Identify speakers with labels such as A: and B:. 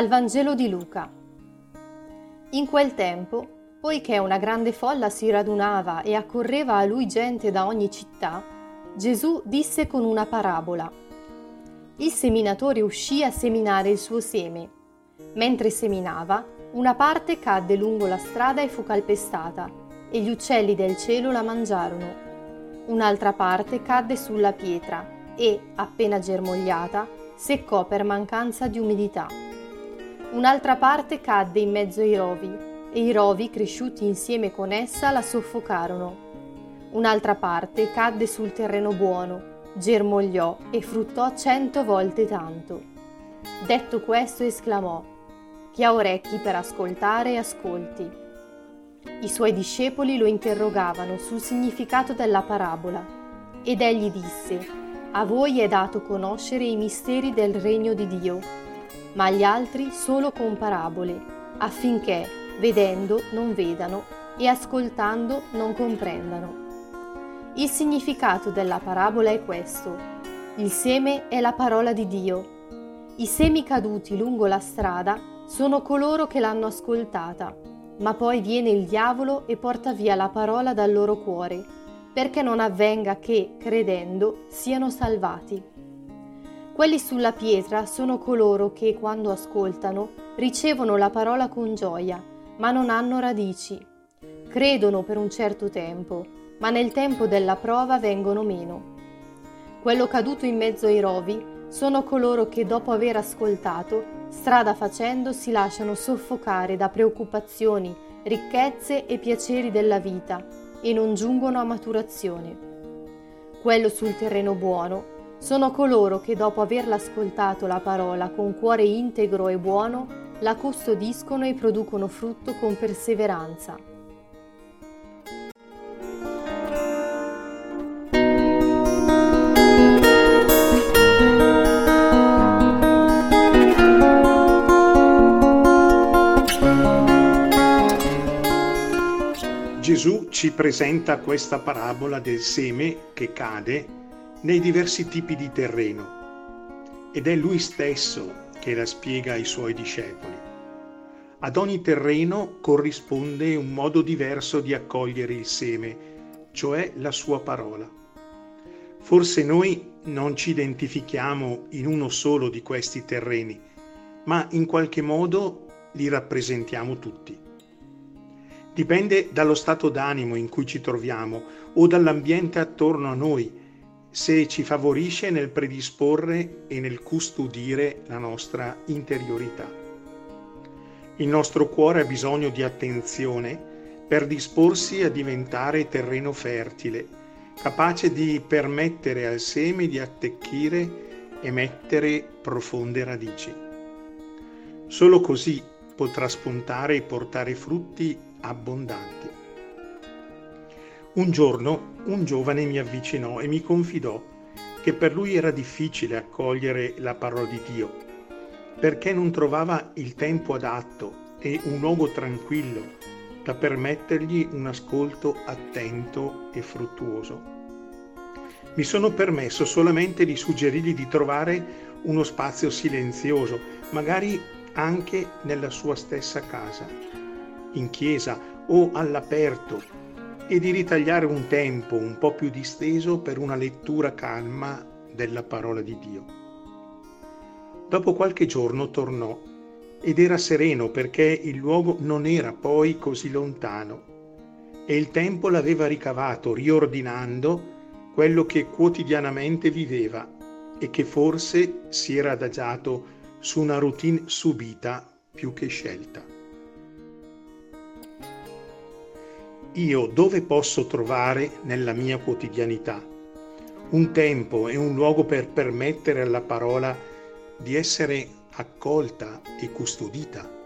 A: Dal Vangelo di Luca. In quel tempo, poiché una grande folla si radunava e accorreva a lui gente da ogni città, Gesù disse con una parabola. Il seminatore uscì a seminare il suo seme. Mentre seminava, una parte cadde lungo la strada e fu calpestata, e gli uccelli del cielo la mangiarono. Un'altra parte cadde sulla pietra e, appena germogliata, seccò per mancanza di umidità. Un'altra parte cadde in mezzo ai rovi, e i rovi, cresciuti insieme con essa, la soffocarono. Un'altra parte cadde sul terreno buono, germogliò e fruttò cento volte tanto. Detto questo, esclamò: Chi ha orecchi per ascoltare, ascolti. I suoi discepoli lo interrogavano sul significato della parabola, ed egli disse: A voi è dato conoscere i misteri del regno di Dio ma agli altri solo con parabole, affinché, vedendo, non vedano e ascoltando non comprendano. Il significato della parabola è questo. Il seme è la parola di Dio. I semi caduti lungo la strada sono coloro che l'hanno ascoltata, ma poi viene il diavolo e porta via la parola dal loro cuore, perché non avvenga che, credendo, siano salvati. Quelli sulla pietra sono coloro che, quando ascoltano, ricevono la parola con gioia, ma non hanno radici. Credono per un certo tempo, ma nel tempo della prova vengono meno. Quello caduto in mezzo ai rovi sono coloro che, dopo aver ascoltato, strada facendo si lasciano soffocare da preoccupazioni, ricchezze e piaceri della vita e non giungono a maturazione. Quello sul terreno buono sono coloro che dopo averla ascoltato la parola con cuore integro e buono, la custodiscono e producono frutto con perseveranza.
B: Gesù ci presenta questa parabola del seme che cade nei diversi tipi di terreno ed è lui stesso che la spiega ai suoi discepoli. Ad ogni terreno corrisponde un modo diverso di accogliere il seme, cioè la sua parola. Forse noi non ci identifichiamo in uno solo di questi terreni, ma in qualche modo li rappresentiamo tutti. Dipende dallo stato d'animo in cui ci troviamo o dall'ambiente attorno a noi se ci favorisce nel predisporre e nel custodire la nostra interiorità. Il nostro cuore ha bisogno di attenzione per disporsi a diventare terreno fertile, capace di permettere al seme di attecchire e mettere profonde radici. Solo così potrà spuntare e portare frutti abbondanti. Un giorno un giovane mi avvicinò e mi confidò che per lui era difficile accogliere la parola di Dio, perché non trovava il tempo adatto e un luogo tranquillo da permettergli un ascolto attento e fruttuoso. Mi sono permesso solamente di suggerirgli di trovare uno spazio silenzioso, magari anche nella sua stessa casa, in chiesa o all'aperto e di ritagliare un tempo un po' più disteso per una lettura calma della parola di Dio. Dopo qualche giorno tornò ed era sereno perché il luogo non era poi così lontano e il tempo l'aveva ricavato riordinando quello che quotidianamente viveva e che forse si era adagiato su una routine subita più che scelta. Io dove posso trovare nella mia quotidianità un tempo e un luogo per permettere alla parola di essere accolta e custodita.